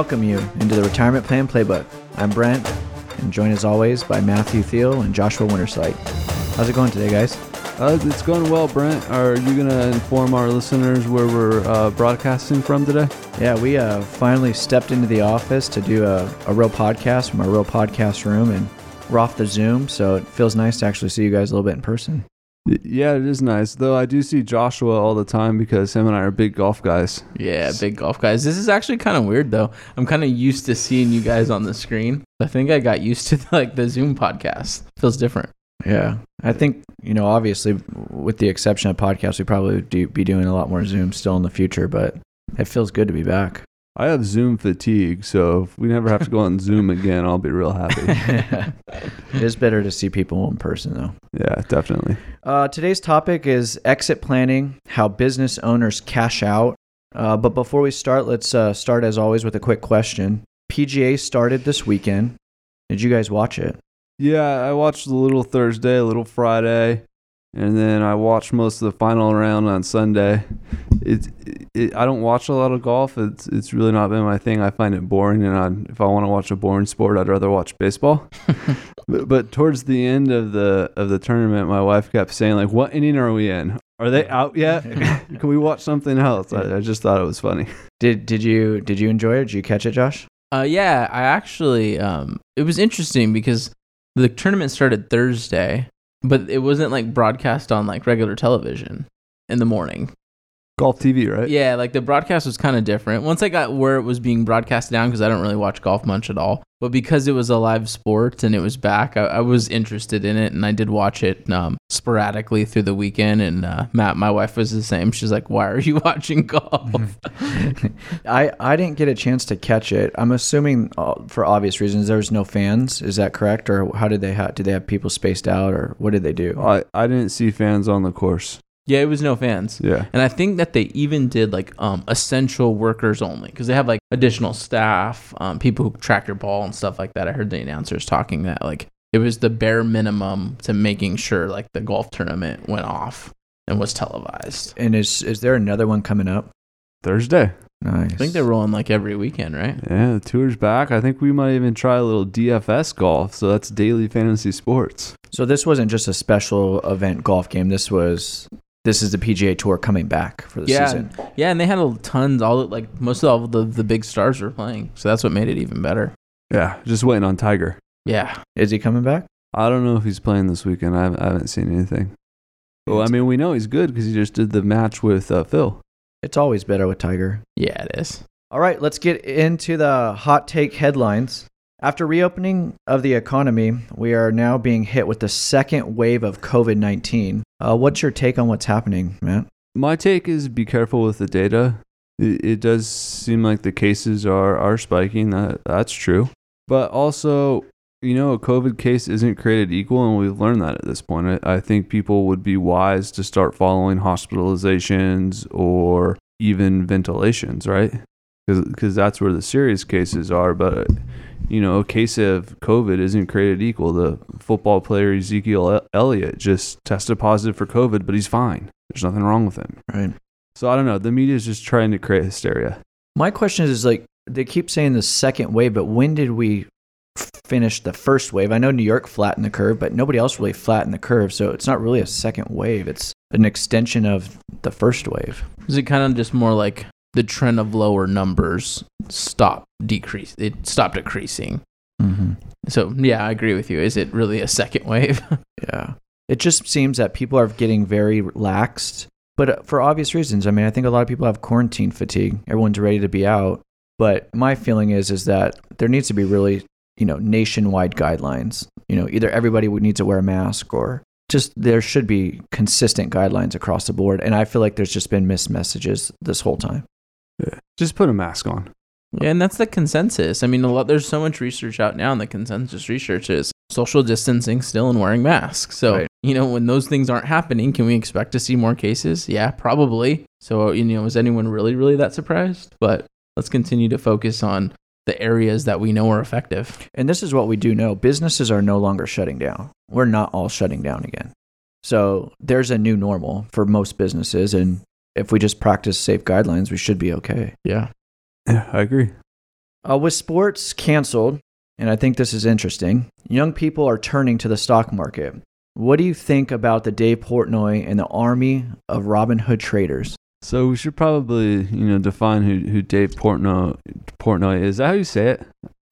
welcome you into the Retirement Plan Playbook. I'm Brent, and joined as always by Matthew Thiel and Joshua Wintersight. How's it going today, guys? Uh, it's going well, Brent. Are you going to inform our listeners where we're uh, broadcasting from today? Yeah, we uh, finally stepped into the office to do a, a real podcast from our real podcast room, and we're off the Zoom, so it feels nice to actually see you guys a little bit in person. Y- Yeah, it is nice. Though I do see Joshua all the time because him and I are big golf guys. Yeah, big golf guys. This is actually kind of weird though. I'm kind of used to seeing you guys on the screen. I think I got used to like the Zoom podcast. Feels different. Yeah, I think you know, obviously, with the exception of podcasts, we probably do, be doing a lot more Zoom still in the future, but it feels good to be back. I have Zoom fatigue, so if we never have to go on Zoom again, I'll be real happy. it is better to see people in person, though. Yeah, definitely. Uh, today's topic is exit planning, how business owners cash out. Uh, but before we start, let's uh, start as always with a quick question. PGA started this weekend. Did you guys watch it? Yeah, I watched a little Thursday, a little Friday, and then I watched most of the final round on Sunday. It, it, I don't watch a lot of golf. It's it's really not been my thing. I find it boring, and I, if I want to watch a boring sport, I'd rather watch baseball. but, but towards the end of the of the tournament, my wife kept saying like, "What inning are we in? Are they out yet? Can we watch something else?" I, I just thought it was funny. Did Did you Did you enjoy it? Did you catch it, Josh? Uh, yeah, I actually um, it was interesting because the tournament started Thursday, but it wasn't like broadcast on like regular television in the morning. Golf TV, right? Yeah, like the broadcast was kind of different. Once I got where it was being broadcast down, because I don't really watch golf much at all, but because it was a live sport and it was back, I, I was interested in it and I did watch it um, sporadically through the weekend. And uh, Matt, my wife, was the same. She's like, "Why are you watching golf?" I I didn't get a chance to catch it. I'm assuming uh, for obvious reasons there was no fans. Is that correct, or how did they have? Did they have people spaced out, or what did they do? I I didn't see fans on the course. Yeah, it was no fans. Yeah. And I think that they even did like um, essential workers only because they have like additional staff, um, people who track your ball and stuff like that. I heard the announcers talking that like it was the bare minimum to making sure like the golf tournament went off and was televised. And is is there another one coming up? Thursday. Nice. I think they're rolling like every weekend, right? Yeah, the tour's back. I think we might even try a little DFS golf. So that's daily fantasy sports. So this wasn't just a special event golf game. This was this is the PGA Tour coming back for the Yeah. season. Yeah, and they had a tons. All like most of all the the big stars were playing, so that's what made it even better. Yeah, just waiting on Tiger. Yeah, Is he coming back? I don't know if he's playing this weekend. I haven't, I haven't seen anything. Well, I mean, we know he's good because he just did the match with uh, Phil. It's always better with Tiger. yeah, it is. All right, let's get into the hot take headlines. After reopening of the economy, we are now being hit with the second wave of COVID 19. Uh, what's your take on what's happening, Matt? My take is be careful with the data. It, it does seem like the cases are, are spiking. That That's true. But also, you know, a COVID case isn't created equal, and we've learned that at this point. I, I think people would be wise to start following hospitalizations or even ventilations, right? Because that's where the serious cases are. But, you know, a case of COVID isn't created equal. The football player Ezekiel Elliott just tested positive for COVID, but he's fine. There's nothing wrong with him. Right. So I don't know. The media is just trying to create hysteria. My question is, is like, they keep saying the second wave, but when did we finish the first wave? I know New York flattened the curve, but nobody else really flattened the curve. So it's not really a second wave. It's an extension of the first wave. Is it kind of just more like the trend of lower numbers stop decrease? It stopped decreasing. Mm-hmm. So yeah, I agree with you. Is it really a second wave? Yeah. It just seems that people are getting very relaxed, but uh, for obvious reasons. I mean, I think a lot of people have quarantine fatigue. Everyone's ready to be out. But my feeling is is that there needs to be really, you know, nationwide guidelines. You know, either everybody would need to wear a mask or just there should be consistent guidelines across the board. And I feel like there's just been missed messages this whole time. Just put a mask on. yeah, and that's the consensus. I mean, a lot. There's so much research out now, and the consensus research is social distancing still and wearing masks. So Right. you know, when those things aren't happening, can we expect to see more cases? Yeah, probably. So you know, is anyone really, really that surprised? But let's continue to focus on the areas that we know are effective. And this is what we do know businesses are no longer shutting down. We're not all shutting down again. So there's a new normal for most businesses. And if we just practice safe guidelines, we should be okay. Yeah. Yeah, I agree. Uh, with sports canceled, and I think this is interesting, young people are turning to the stock market. What do you think about the Dave Portnoy and the army of Robinhood traders? So we should probably, you know, define who who Dave Portnoy Portnoy is. Is that how you say it?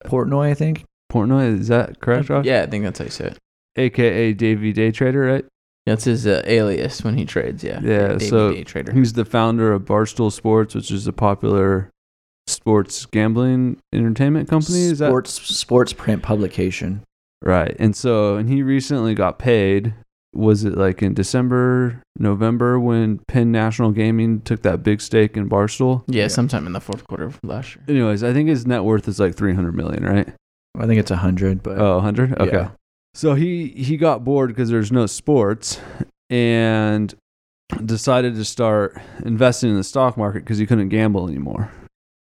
Portnoy, I think. Portnoy is that correct, Josh? Yeah, I think that's how you say it. AKA Davey Day Trader, right? That's his uh, alias when he trades. Yeah. Yeah, Davey so Day trader. He's the founder of Barstool Sports, which is a popular sports gambling entertainment company. Is that sports sports print publication? right? And so, and he recently got paid. Was it like in December, November when Penn National Gaming took that big stake in Barstool? Yeah, Yeah. sometime in the fourth quarter of last year. Anyways, I think his net worth is like 300 million, right? I think it's a hundred, but Oh, 100? Okay. Yeah. So he he got bored because there's no sports and decided to start investing in the stock market because he couldn't gamble anymore.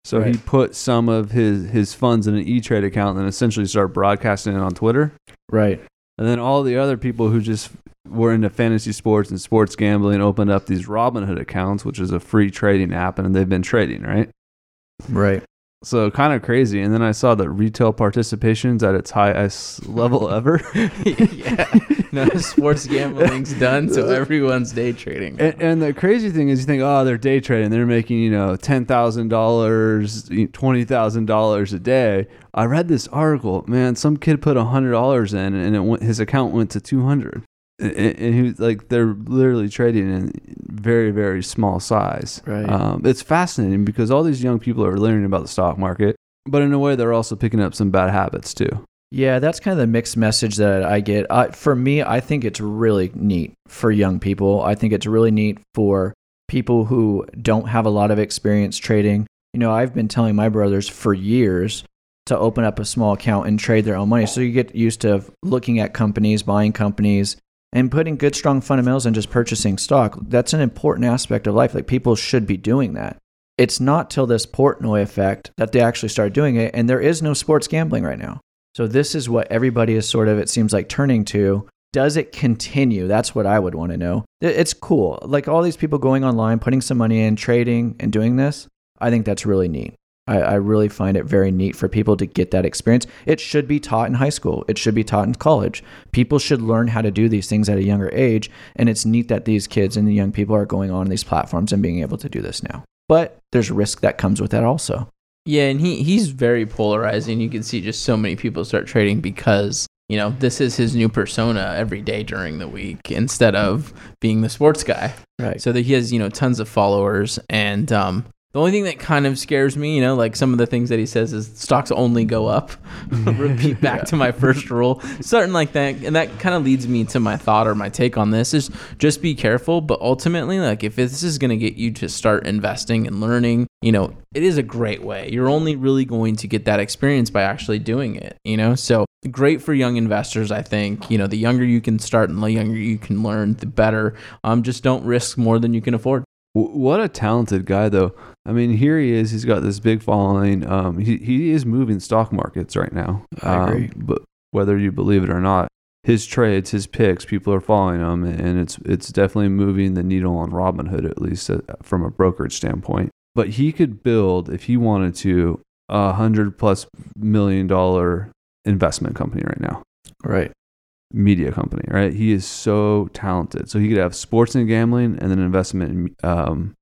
So he put some of his his funds in an E-Trade account and essentially started broadcasting it on Twitter. right. And then all the other people who just were into fantasy sports and sports gambling opened up these Robinhood accounts, which is a free trading app, and they've been trading, right? Right. So kind of crazy. And then I saw that retail participation's at its highest level ever. yeah. No, sports gambling's done, so everyone's day trading. And, and the crazy thing is, you think, oh, they're day trading. They're making, you know, ten thousand dollars, twenty thousand dollars a day. I read this article. Man, some kid put hundred dollars in, and it went, his account went to two hundred. And, he was like, they're literally trading in very, very small size. Right. Um, it's fascinating because all these young people are learning about the stock market, but in a way, they're also picking up some bad habits too. Yeah, that's kind of the mixed message that I get. I, for me, I think it's really neat for young people. I think it's really neat for people who don't have a lot of experience trading. You know, I've been telling my brothers for years to open up a small account and trade their own money. So you get used to looking at companies, buying companies, and putting good, strong fundamentals and just purchasing stock. That's an important aspect of life. Like people should be doing that. It's not till this Portnoy effect that they actually start doing it. And there is no sports gambling right now. So this is what everybody is sort of, it seems like, turning to. Does it continue? That's what I would want to know. It's cool. Like all these people going online, putting some money in, trading, and doing this. I think that's really neat. I, I really find it very neat for people to get that experience. It should be taught in high school. It should be taught in college. People should learn how to do these things at a younger age. And it's neat that these kids and the young people are going on these platforms and being able to do this now. But there's risk that comes with that also. Yeah, and he he's very polarizing. You can see just so many people start trading because you know this is his new persona every day during the week instead of being the sports guy. Right. So that he has you know tons of followers, and um, the only thing that kind of scares me, you know, like some of the things that he says is stocks only go up. Repeat back to my first rule, something like that, and that kind of leads me to my thought or my take on this is just be careful. But ultimately, like if this is going to get you to start investing and learning, you know, it is a great way. You're only really going to get that experience by actually doing it, you know. So great for young investors, I think. You know, the younger you can start and the younger you can learn, the better. Um, just don't risk more than you can afford. W- What a talented guy, though. I mean, here he is. He's got this big following. Um, he he is moving stock markets right now. I Um, but whether you believe it or not, his trades, his picks, people are following him, and it's it's definitely moving the needle on Robinhood, at least uh, from a brokerage standpoint. But he could build, if he wanted to, a hundred plus million dollar investment company right now Right. Media company, right? He is so talented. So he could have sports and gambling and then investment in, um,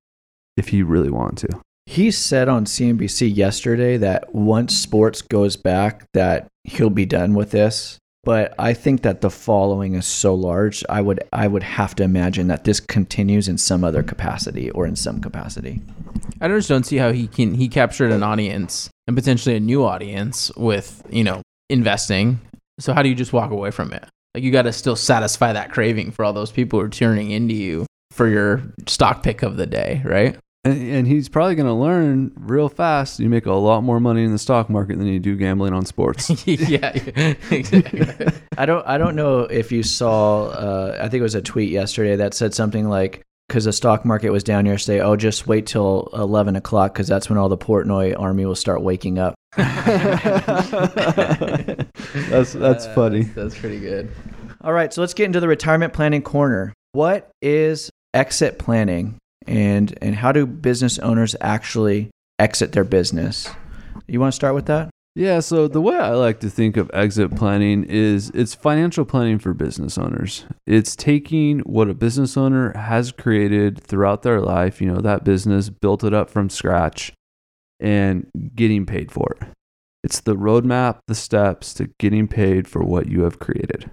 if he really wanted to. He said on CNBC yesterday that once sports goes back, that he'll be done with this. But I think that the following is so large, I would I would have to imagine that this continues in some other capacity or in some capacity. I just don't see how he can he captured an audience and potentially a new audience with you know investing. So how do you just walk away from it? Like you got to still satisfy that craving for all those people who are tuning into you for your stock pick of the day, right? And, and he's probably going to learn real fast. You make a lot more money in the stock market than you do gambling on sports. yeah, exactly. I don't I don't know if you saw uh, I think it was a tweet yesterday that said something like because the stock market was down yesterday. Oh, just wait till eleven o'clock because that's when all the Portnoy army will start waking up. that's that's Uh, funny. That's, that's pretty good. All right, so let's get into the retirement planning corner. What is exit planning and and how do business owners actually exit their business? You want to start with that? Yeah, so the way I like to think of exit planning is it's financial planning for business owners. It's taking what a business owner has created throughout their life, you know, that business, built it up from scratch, and getting paid for it. It's the roadmap, the steps to getting paid for what you have created.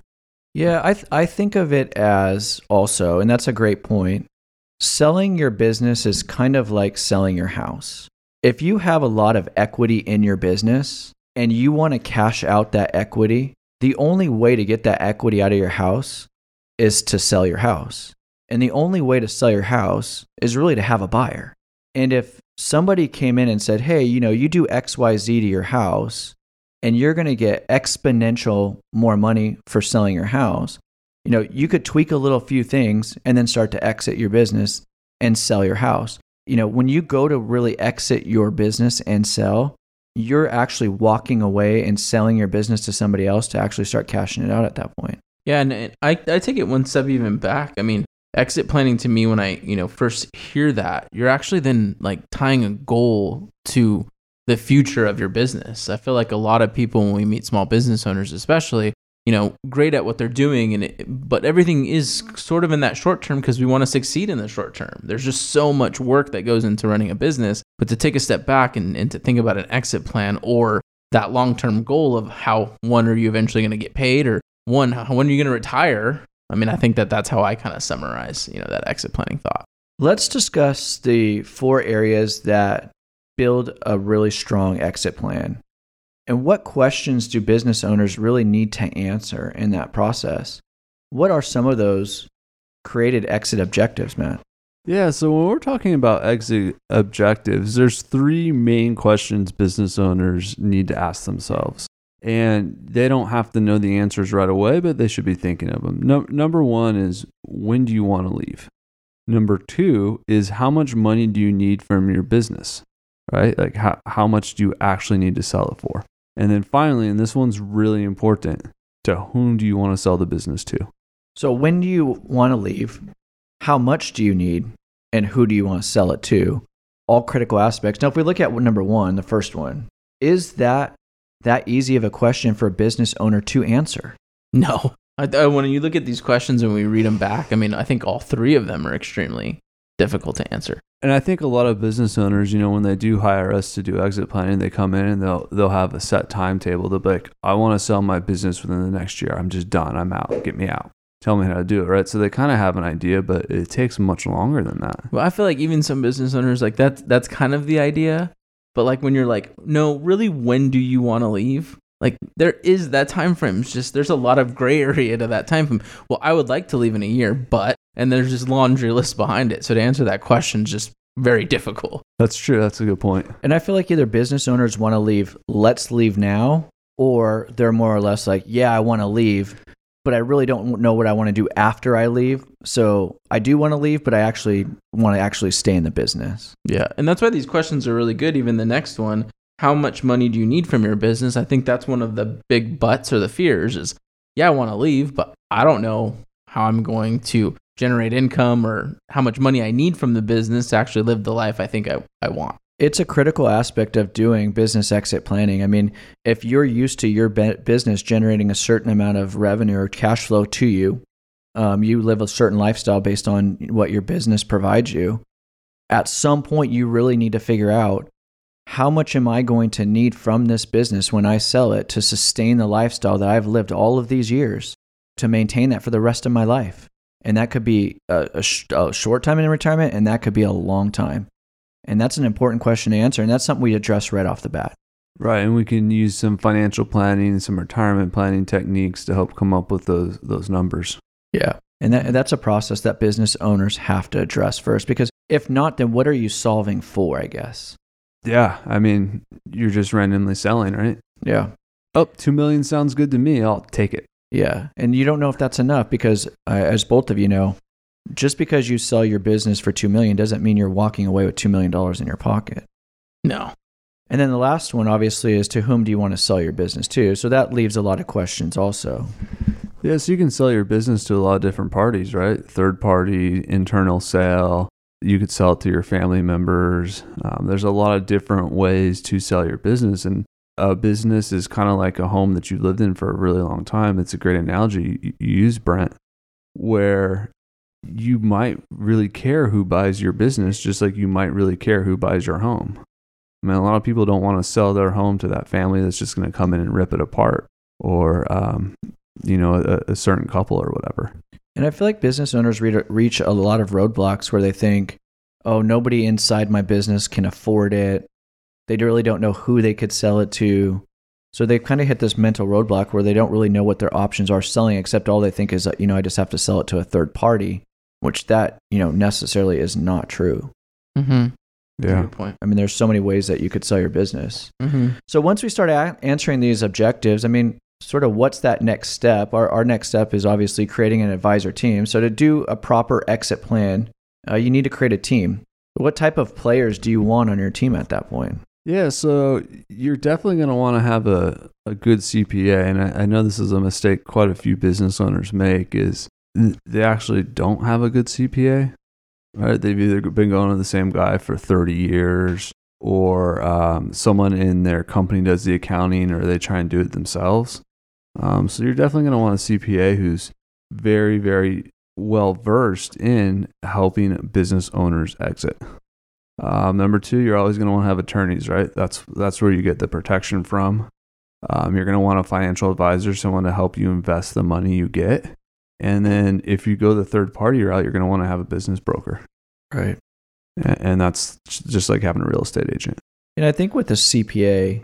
Yeah, I th- I think of it as also, and that's a great point. Selling your business is kind of like selling your house. If you have a lot of equity in your business and you want to cash out that equity, the only way to get that equity out of your house is to sell your house. And the only way to sell your house is really to have a buyer. And if somebody came in and said, "Hey, you know, you do XYZ to your house and you're going to get exponential more money for selling your house." You know, you could tweak a little few things and then start to exit your business and sell your house. You know, when you go to really exit your business and sell, you're actually walking away and selling your business to somebody else to actually start cashing it out at that point. Yeah, and I, I take it one step even back. I mean, exit planning to me when I, you know, first hear that, you're actually then like tying a goal to the future of your business. I feel like a lot of people when we meet small business owners especially, you know, great at what they're doing and it, but everything is sort of in that short term because we want to succeed in the short term. There's just so much work that goes into running a business, but to take a step back and, and to think about an exit plan or that long-term goal of how one are you eventually going to get paid or one when are you going to retire i mean i think that that's how i kind of summarize you know that exit planning thought Let's discuss the four areas that build a really strong exit plan. And what questions do business owners really need to answer in that process? What are some of those created exit objectives, Matt? Yeah, so when we're talking about exit objectives, there's three main questions business owners need to ask themselves. And they don't have to know the answers right away, but they should be thinking of them. No, number one is when do you want to leave? Number two is how much money do you need from your business, right? Like how, how much do you actually need to sell it for? And then finally, and this one's really important, to whom do you want to sell the business to? So, when do you want to leave? How much do you need? And who do you want to sell it to? All critical aspects. Now, if we look at number one, the first one, is that that easy of a question for a business owner to answer? no I, I, when you look at these questions and we read them back i mean i think all three of them are extremely difficult to answer And I think a lot of business owners, you know, when they do hire us to do exit planning, they come in and they'll they'll have a set timetable. They'll be like, I want to sell my business within the next year. I'm just done. I'm out. Get me out. Tell me how to do it, right? So they kind of have an idea, but it takes much longer than that. Well, I feel like even some business owners like that's that's kind of the idea. But like when you're like, no, really, when do you want to leave? Like there is that time frame. It's just there's a lot of gray area to that time frame. Well, I would like to leave in a year, but and there's this laundry list behind it. So to answer that question is just very difficult. That's true. That's a good point. And I feel like either business owners want to leave, let's leave now, or they're more or less like, yeah, I want to leave, but I really don't know what I want to do after I leave. So I do want to leave, but I actually want to actually stay in the business. Yeah, and that's why these questions are really good. Even the next one, how much money do you need from your business? I think that's one of the big buts or the fears is, yeah, I want to leave, but I don't know how I'm going to generate income or how much money I need from the business to actually live the life I think I, I want. It's a critical aspect of doing business exit planning. I mean, if you're used to your business generating a certain amount of revenue or cash flow to you, um, you live a certain lifestyle based on what your business provides you. At some point, you really need to figure out how much am I going to need from this business when I sell it to sustain the lifestyle that I've lived all of these years to maintain that for the rest of my life. And that could be a, a, sh- a short time in retirement, and that could be a long time. And that's an important question to answer. And that's something we address right off the bat. Right, and we can use some financial planning, some retirement planning techniques to help come up with those those numbers. Yeah. And that, that's a process that business owners have to address first. Because if not, then what are you solving for, I guess? Yeah, I mean, you're just randomly selling, right? Yeah. Oh, two million sounds good to me. I'll take it. Yeah. And you don't know if that's enough because, uh, as both of you know, just because you sell your business for 2 million doesn't mean you're walking away with $2 million in your pocket. No. And then the last one, obviously, is to whom do you want to sell your business to? So that leaves a lot of questions also. Yeah, so you can sell your business to a lot of different parties, right? Third party, internal sale. you could sell it to your family members. Um, there's a lot of different ways to sell your business, and a business is kind of like a home that you lived in for a really long time. It's a great analogy you, you use, Brent, where you might really care who buys your business, just like you might really care who buys your home. I mean, a lot of people don't want to sell their home to that family that's just going to come in and rip it apart, or um, you know, a, a certain couple or whatever. And I feel like business owners re- reach a lot of roadblocks where they think, oh, nobody inside my business can afford it. They really don't know who they could sell it to. So they kind of hit this mental roadblock where they don't really know what their options are selling, except all they think is, you know, I just have to sell it to a third party, which that, you know, necessarily is not true. Mm-hmm. Yeah. Good point. I mean, there's so many ways that you could sell your business. Mm-hmm. So once we start a- answering these objectives, I mean, sort of what's that next step? Our, our next step is obviously creating an advisor team. So to do a proper exit plan, uh, you need to create a team. What type of players do you want on your team at that point? Yeah, so you're definitely going to want to have a, a good CPA. And I, I know this is a mistake quite a few business owners make is th- they actually don't have a good CPA, right? They've either been going to the same guy for 30 years or um, someone in their company does the accounting or they try and do it themselves. Um, so you're definitely going to want a CPA who's very, very well versed in helping business owners exit. Um, number two, you're always going to want to have attorneys, right? That's that's where you get the protection from. Um, you're going to want a financial advisor, someone to help you invest the money you get. And then if you go the third party route, you're going to want to have a business broker, Right. and, and that's just like having a real estate agent. And I think with the CPA,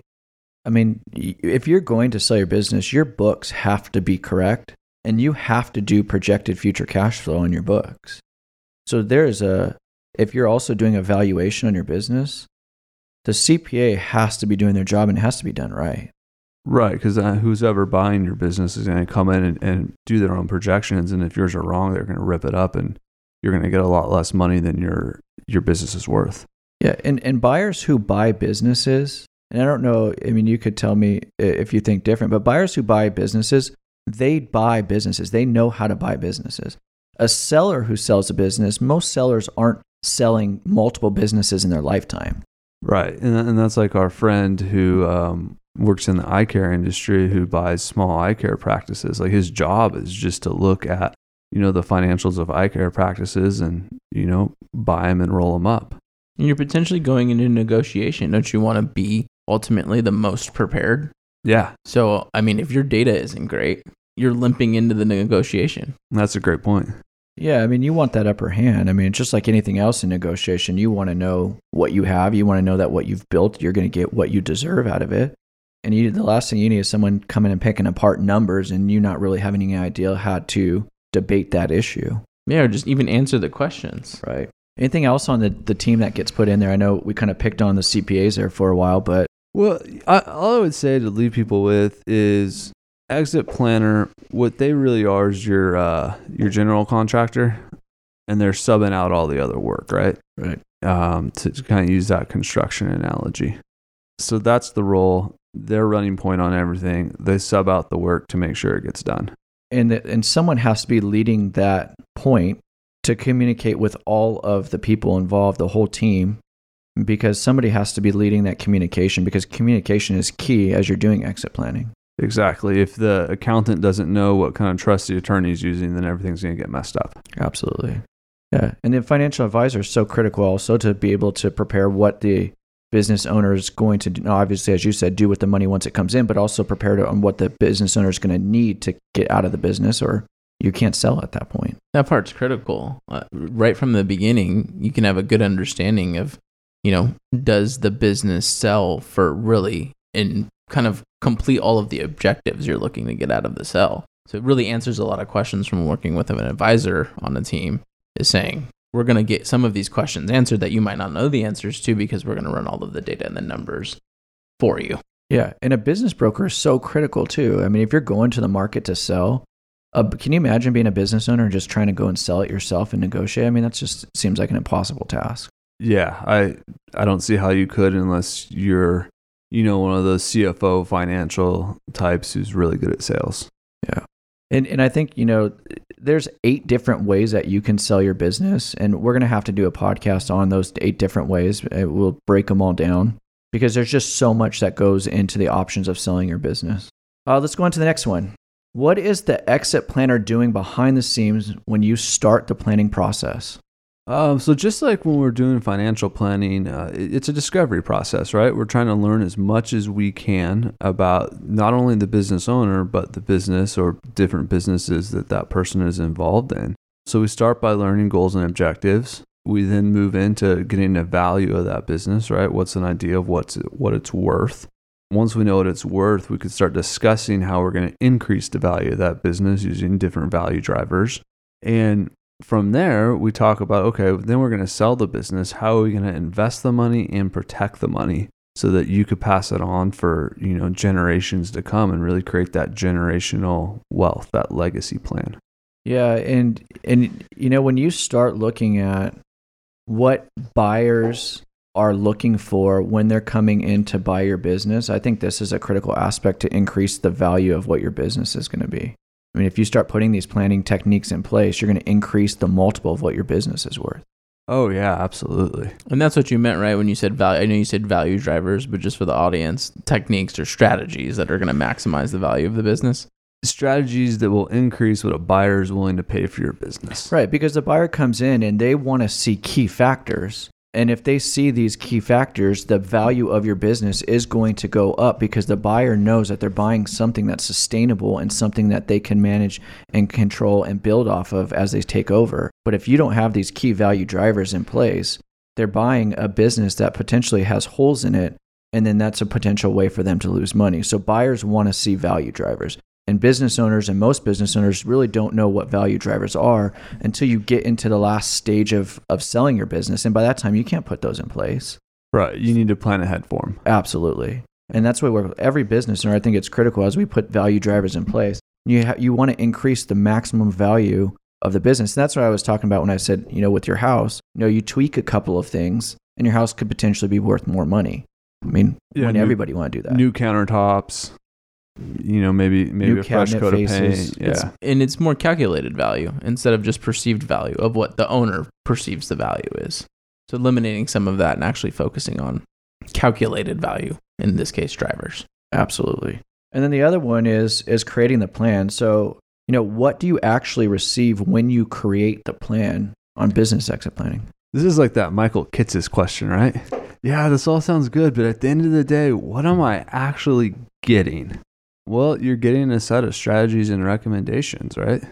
I mean, if you're going to sell your business, your books have to be correct and you have to do projected future cash flow on your books. So there's a, if you're also doing a valuation on your business, the CPA has to be doing their job and it has to be done right. Right, because uh, who's ever buying your business is going to come in and, and do their own projections, and if yours are wrong, they're going to rip it up, and you're going to get a lot less money than your your business is worth. Yeah, and, and buyers who buy businesses, and I don't know, I mean, you could tell me if you think different, but buyers who buy businesses, they buy businesses. They know how to buy businesses. A seller who sells a business, most sellers aren't selling multiple businesses in their lifetime. Right, and and that's like our friend who um, works in the eye care industry who buys small eye care practices. Like his job is just to look at you know the financials of eye care practices and you know buy them and roll them up. And you're potentially going into negotiation. Don't you want to be ultimately the most prepared? Yeah, So, I mean, if your data isn't great, you're limping into the negotiation. that's a great point. Yeah, I mean, you want that upper hand. I mean, just like anything else in negotiation, you want to know what you have. You want to know that what you've built, you're going to get what you deserve out of it. And you, the last thing you need is someone coming and picking apart numbers and you not really having any idea how to debate that issue. Yeah, or just even answer the questions. Right. Anything else on the, the team that gets put in there? I know we kind of picked on the CPAs there for a while, but Well, I, all I would say to leave people with is exit planner. What they really are is your uh, your general contractor, and they're subbing out all the other work, right? Right. Um, to, to kind of use that construction analogy. So that's the role. They're running point on everything. They sub out the work to make sure it gets done. and that- and someone has to be leading that point to communicate with all of the people involved, the whole team, because somebody has to be leading that communication because communication is key as you're doing exit planning. Exactly. If the accountant doesn't know what kind of trust the attorney is using, then everything's going to get messed up. Absolutely. Yeah. And the financial advisor is so critical also to be able to prepare what the business owner is going to. Obviously, as you said, do with the money once it comes in, but also prepare to, on what the business owner is going to need to get out of the business or you can't sell at that point. That part's critical. Uh, right from the beginning, you can have a good understanding of, you know, does the business sell for really and kind of complete all of the objectives you're looking to get out of the sell. So it really answers a lot of questions from working with an advisor on the team is saying, we're going to get some of these questions answered that you might not know the answers to because we're going to run all of the data and the numbers for you. Yeah, and a business broker is so critical too. I mean, if you're going to the market to sell, uh, can you imagine being a business owner and just trying to go and sell it yourself and negotiate? I mean, that just seems like an impossible task. Yeah, I I don't see how you could unless you're you know one of those CFO financial types who's really good at sales. And and I think, you know, there's eight different ways that you can sell your business and we're going to have to do a podcast on those eight different ways. We'll break them all down because there's just so much that goes into the options of selling your business. Uh, let's go on to the next one. What is the exit planner doing behind the scenes when you start the planning process? Um, so just like when we're doing financial planning, uh, it's a discovery process, right? We're trying to learn as much as we can about not only the business owner, but the business or different businesses that that person is involved in. So we start by learning goals and objectives. We then move into getting the value of that business, right? What's an idea of what's what it's worth? Once we know what it's worth, we could start discussing how we're going to increase the value of that business using different value drivers. And from there, we talk about okay, then we're going to sell the business. How are we going to invest the money and protect the money so that you could pass it on for you know generations to come and really create that generational wealth, that legacy plan. Yeah, and and you know when you start looking at what buyers are looking for when they're coming in to buy your business, I think this is a critical aspect to increase the value of what your business is going to be. I mean, if you start putting these planning techniques in place, you're going to increase the multiple of what your business is worth. Oh yeah, absolutely. And that's what you meant, right? When you said value, I know you said value drivers, but just for the audience, techniques or strategies that are going to maximize the value of the business. Strategies that will increase what a buyer is willing to pay for your business. Right, because the buyer comes in and they want to see key factors. And if they see these key factors, the value of your business is going to go up because the buyer knows that they're buying something that's sustainable and something that they can manage and control and build off of as they take over. But if you don't have these key value drivers in place, they're buying a business that potentially has holes in it. And then that's a potential way for them to lose money. So buyers want to see value drivers. And business owners and most business owners really don't know what value drivers are until you get into the last stage of, of selling your business. And by that time, you can't put those in place. Right. You need to plan ahead for them. Absolutely. And that's why we're, every business owner, I think it's critical as we put value drivers in place. You, ha- you want to increase the maximum value of the business. And that's what I was talking about when I said, you know, with your house, you know, you tweak a couple of things and your house could potentially be worth more money. I mean, Yeah, when new- everybody want to do that. New countertops. You know, maybe maybe New a fresh cabinet coat faces. of paint. It's, Yeah. and it's more calculated value instead of just perceived value of what the owner perceives the value is. So eliminating some of that and actually focusing on calculated value, in this case, drivers. Absolutely. And then the other one is is creating the plan. So, you know, what do you actually receive when you create the plan on business exit planning? This is like that Michael Kitces question, right? Yeah, this all sounds good, but at the end of the day, what am I actually getting? Well, you're getting a set of strategies and recommendations, right?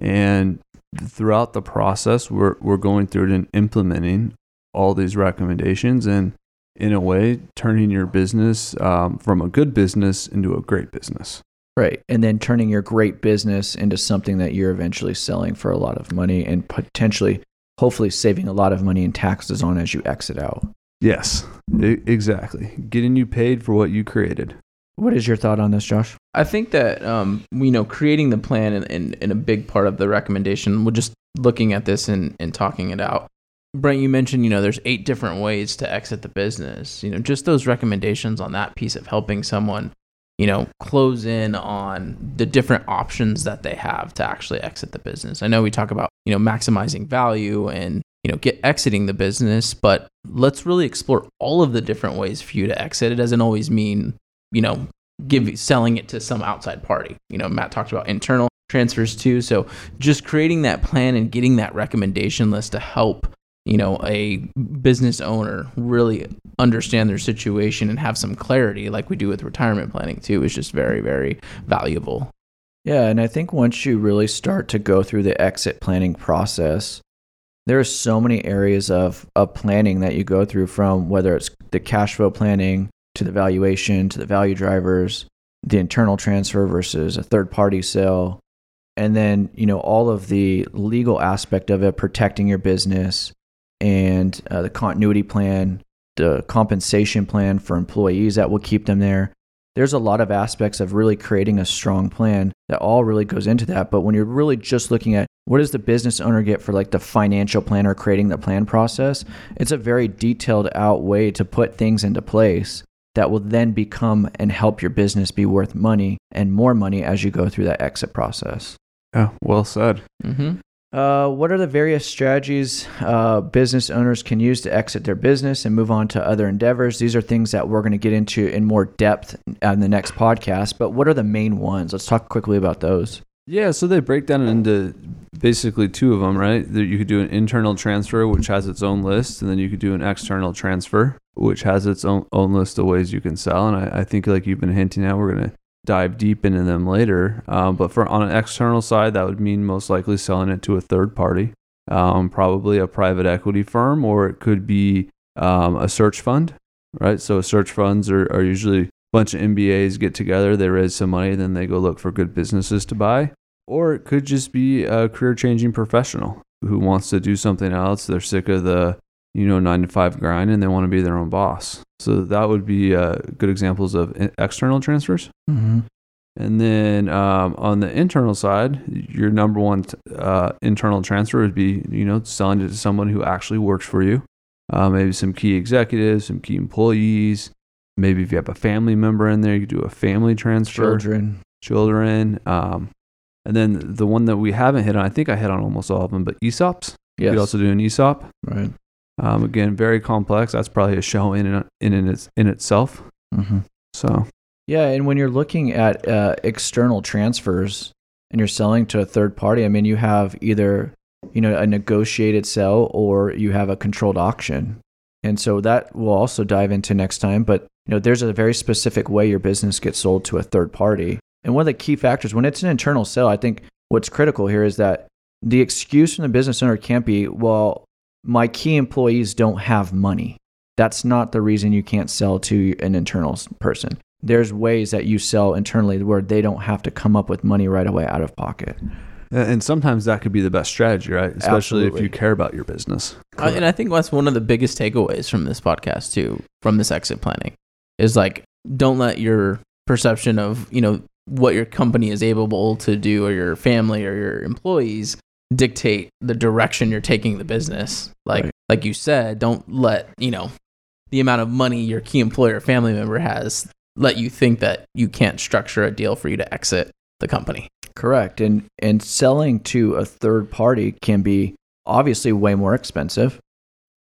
And throughout the process, we're we're going through it and implementing all these recommendations and in a way turning your business um, from a good business into a great business. Right. And then turning your great business into something that you're eventually selling for a lot of money and potentially hopefully saving a lot of money in taxes on as you exit out. Yes, exactly. Getting you paid for what you created. What is your thought on this, Josh? I think that um, you know creating the plan and, and, and a big part of the recommendation. We're just looking at this and, and talking it out. Brent, you mentioned you know there's eight different ways to exit the business. You know, just those recommendations on that piece of helping someone, you know, close in on the different options that they have to actually exit the business. I know we talk about you know maximizing value and you know get exiting the business, but let's really explore all of the different ways for you to exit. It doesn't always mean you know give selling it to some outside party. You know, Matt talked about internal transfers too. So just creating that plan and getting that recommendation list to help, you know, a business owner really understand their situation and have some clarity like we do with retirement planning too is just very very valuable. Yeah, and I think once you really start to go through the exit planning process, there are so many areas of, of planning that you go through from whether it's the cash flow planning to the valuation to the value drivers, the internal transfer versus a third party sale, and then, you know, all of the legal aspect of it, protecting your business and uh, the continuity plan, the compensation plan for employees that will keep them there there's a lot of aspects of really creating a strong plan that all really goes into that. But when you're really just looking at what does the business owner get for like the financial plan or creating the plan process, it's a very detailed out way to put things into place that will then become and help your business be worth money and more money as you go through that exit process. Yeah, well said. Mm-hmm. Uh, what are the various strategies uh, business owners can use to exit their business and move on to other endeavors? These are things that we're going to get into in more depth in the next podcast. But what are the main ones? Let's talk quickly about those. Yeah, so they break down into basically two of them, right? You could do an internal transfer, which has its own list, and then you could do an external transfer, which has its own, own list of ways you can sell. And I, I think, like you've been hinting at, we're going to dive deep into them later. Um, but for on an external side, that would mean most likely selling it to a third party, um, probably a private equity firm, or it could be um, a search fund, right? So search funds are, are usually bunch of MBAs get together, they raise some money, then they go look for good businesses to buy. Or it could just be a career changing professional who wants to do something else. They're sick of the you know nine to five grind and they want to be their own boss. So that would be uh, good examples of external transfers. Mm-hmm. And then um, on the internal side, your number one t- uh, internal transfer would be, you know, selling it to someone who actually works for you. Uh, maybe some key executives, some key employees. Maybe if you have a family member in there, you do a family transfer. Children. Children. Um, and then the one that we haven't hit on, I think I hit on almost all of them, but ESOPs. You could also do an ESOP. right. Um, again, very complex. That's probably a show in and in, in, its, in itself. Mm-hmm. So Yeah, and when you're looking at uh, external transfers and you're selling to a third party, I mean, you have either you know a negotiated sell or you have a controlled auction, and so that we'll also dive into next time. But you know, there's a very specific way your business gets sold to a third party, and one of the key factors when it's an internal sale, I think what's critical here is that the excuse from the business owner can't be, well, my key employees don't have money. That's not the reason you can't sell to an internal person there's ways that you sell internally where they don't have to come up with money right away out of pocket. And- sometimes that could be the best strategy, right? Especially Absolutely. if you care about your business. Uh, and I think that's one of the biggest takeaways from this podcast too, from this exit planning, is like don't let your perception of you know what your company is able to do, or your family or your employees dictate the direction you're taking the business. Like Right. like you said, don't let you know the amount of money your key employer or family member has let you think that you can't structure a deal for you to exit the company. Correct. And and selling to a third party can be obviously way more expensive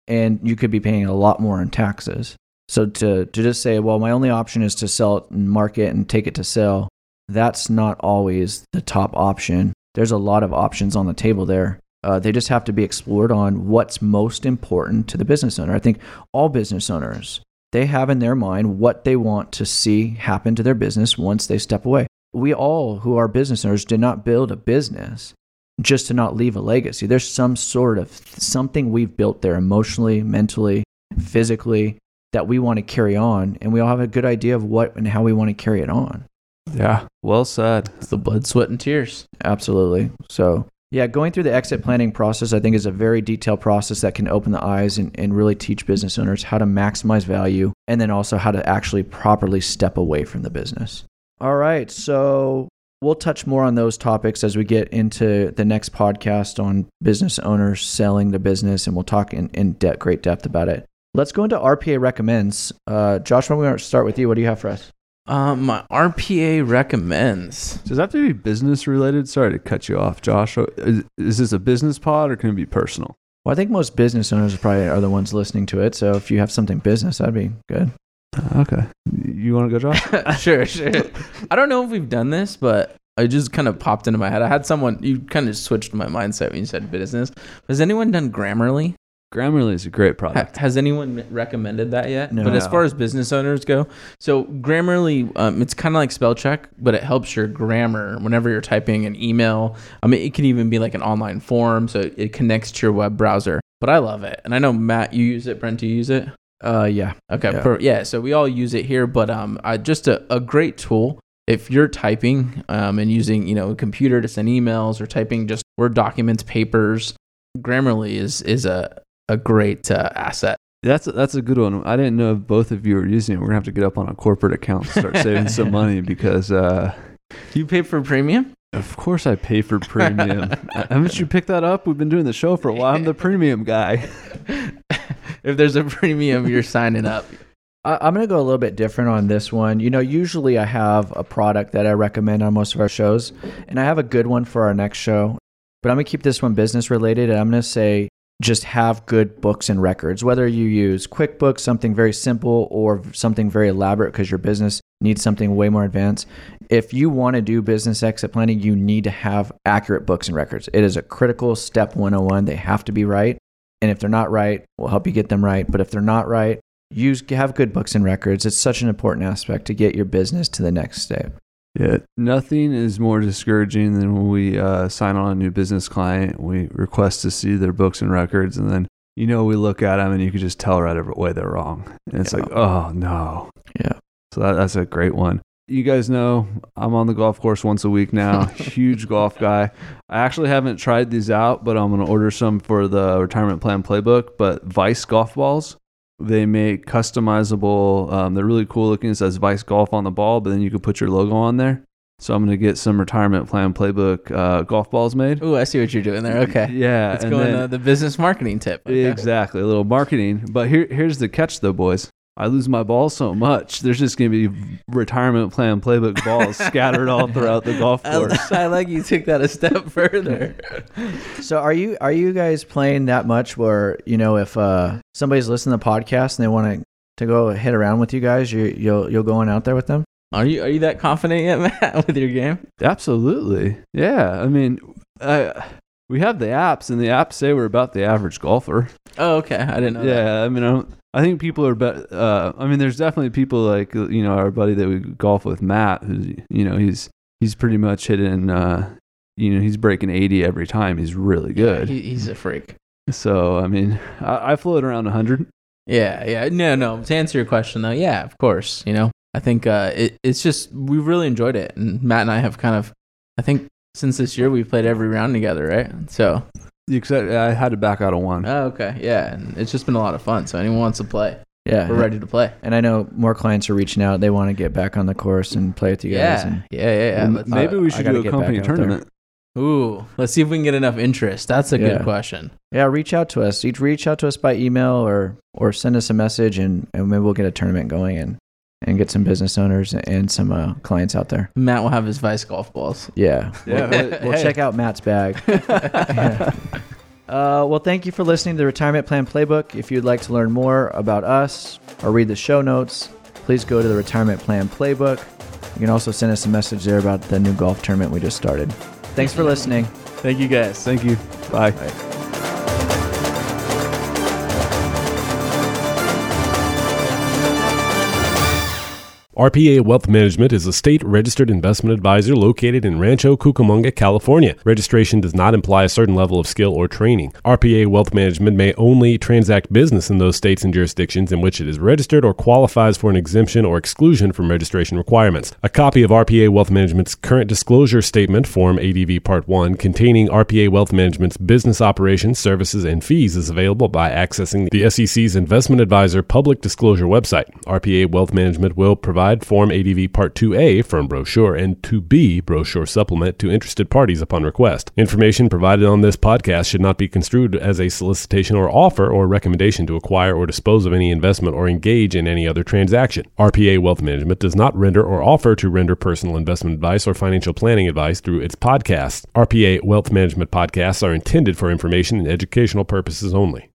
and you could be paying a lot more in taxes. So to to just say, well, my only option is to sell it and market and take it to sell, that's not always the top option. There's a lot of options on the table there. Uh, they just have to be explored on what's most important to the business owner. I think all business owners they have in their mind what they want to see happen to their business once they step away. We all who are business owners did not build a business just to not leave a legacy. There's some sort of something we've built there emotionally, mentally, physically that we want to carry on, and we all have a good idea of what and how we want to carry it on. Yeah. Well said. It's the blood, sweat, and tears. Absolutely. So, yeah, going through the exit planning process, I think, is a very detailed process that can open the eyes and, and really teach business owners how to maximize value and then also how to actually properly step away from the business. All right. So, we'll touch more on those topics as we get into the next podcast on business owners selling the business, and we'll talk in, in de- great depth about it. Let's go into RPA recommends. Uh, Josh, why don't we start with you? What do you have for us? Um, my RPA recommends. Does that have to be business related? Sorry to cut you off, Josh. Is, is this a business pod or can it be personal? Well, I think most business owners probably are the ones listening to it. So if you have something business, that'd be good. Uh, Okay. You want to go, Josh? sure, sure. I don't know if we've done this, but it just kind of popped into my head. I had someone, you kind of switched my mindset when you said business. Has anyone done Grammarly? Grammarly is a great Ha- product. has anyone recommended that yet? No. But as far as business owners go, so Grammarly, um, it's kind of like spell check, but it helps your grammar whenever you're typing an email. I mean, it can even be like an online form, so it, it connects to your web browser. But I love it, and I know Matt, you use it. Brent, do you use it? Uh, yeah. Okay, Yeah. yeah. yeah. So we all use it here, but um, I, just a, a great tool if you're typing um, and using you know a computer to send emails or typing just word documents, papers. Grammarly is is a a great uh, asset. That's a, that's a good one. I didn't know if both of you were using it. We're gonna have to get up on a corporate account and start saving some money because, uh, You pay for premium? of course, I pay for premium. Haven't you picked that up? We've been doing the show for a while. I'm the premium guy. if there's a premium, you're signing up. I'm going to go a little bit different on this one. You know, usually I have a product that I recommend on most of our shows, and I have a good one for our next show. But I'm going to keep this one business related, and I'm going to say just have good books and records, whether you use QuickBooks, something very simple, or something very elaborate because your business needs something way more advanced. If you want to do business exit planning, you need to have accurate books and records. It is a critical step 101. They have to be right. And if they're not right, we'll help you get them right. But if they're not right, use have good books and records. It's such an important aspect to get your business to the next step. Yeah, nothing is more discouraging than when we uh, sign on a new business client. We request to see their books and records, and then you know we look at them and you can just tell right away they're wrong. And it's Yeah. like, oh no. Yeah. So that, that's a great one. You guys know I'm on the golf course once a week now. Huge golf guy. I actually haven't tried these out, but I'm going to order some for the retirement plan playbook. But Vice golf balls, they make customizable. Um, they're really cool looking. It says Vice Golf on the ball, but then you can put your logo on there. So I'm going to get some retirement plan playbook uh, golf balls made. Ooh, I see what you're doing there. Okay. Yeah. Let's and go in then- the, the business marketing tip. Okay. Exactly, a little marketing. But here, here's the catch, though, boys. I lose my ball so much. There's just gonna be retirement plan playbook balls scattered all throughout the golf course. I like you took that a step further. So are you are you guys playing that much where you know if uh, somebody's listening to the podcast and they want to to go hit around with you guys, you you'll you'll go on out there with them? Are you are you that confident yet, Matt, with your game? Absolutely, yeah. I mean, I, we have the apps, and the apps say we're about the average golfer. Oh, okay. I didn't know. that. yeah, I mean, I, don't, I think people are. Be- uh, I mean, there's definitely people like you know our buddy that we golf with, Matt, who's you know he's he's pretty much hitting. Uh, you know, he's breaking 80 every time. He's really good. He, he's a freak. So, I mean, I, I float around 100. Yeah, yeah. No, no. To answer your question though, yeah, of course. You know, I think uh, it, it's just we really enjoyed it, and Matt and I have kind of, I think since this year we've played every round together, right? So, Except I had to back out of one. oh, okay, yeah, and it's just been a lot of fun. So anyone wants to play, Yeah, we're ready to play. And I know more clients are reaching out. They want to get back on the course and play with you guys. Yeah, And yeah, yeah, yeah. M- Let's- Maybe we should gotta do a company back out there. tournament. Ooh, let's see if we can get enough interest. That's a Yeah. good question. yeah, reach out to us. Each reach out to us by email or or send us a message, and, and maybe we'll get a tournament going and and get some business owners and some uh, clients out there. Matt will have his vice golf balls. Yeah, Yeah, we'll, but- we'll hey. check out Matt's bag. Yeah. Uh, well, thank you for listening to the Retirement Plan Playbook. If you'd like to learn more about us or read the show notes, please go to the Retirement Plan Playbook. You can also send us a message there about the new golf tournament we just started. Thanks for listening. Thank you guys. Thank you. Bye. RPA Wealth Management is a state registered investment advisor located in Rancho Cucamonga, California. Registration does not imply a certain level of skill or training. RPA Wealth Management may only transact business in those states and jurisdictions in which it is registered or qualifies for an exemption or exclusion from registration requirements. A copy of RPA Wealth Management's current disclosure statement, Form ADV Part 1, containing RPA Wealth Management's business operations, services, and fees is available by accessing the SEC's Investment Advisor public disclosure website. RPA Wealth Management will provide Form ADV Part 2A firm brochure and 2B brochure supplement to interested parties upon request. Information provided on this podcast should not be construed as a solicitation or offer or recommendation to acquire or dispose of any investment or engage in any other transaction. RPA Wealth Management does not render or offer to render personal investment advice or financial planning advice through its podcasts. RPA Wealth Management podcasts are intended for information and educational purposes only.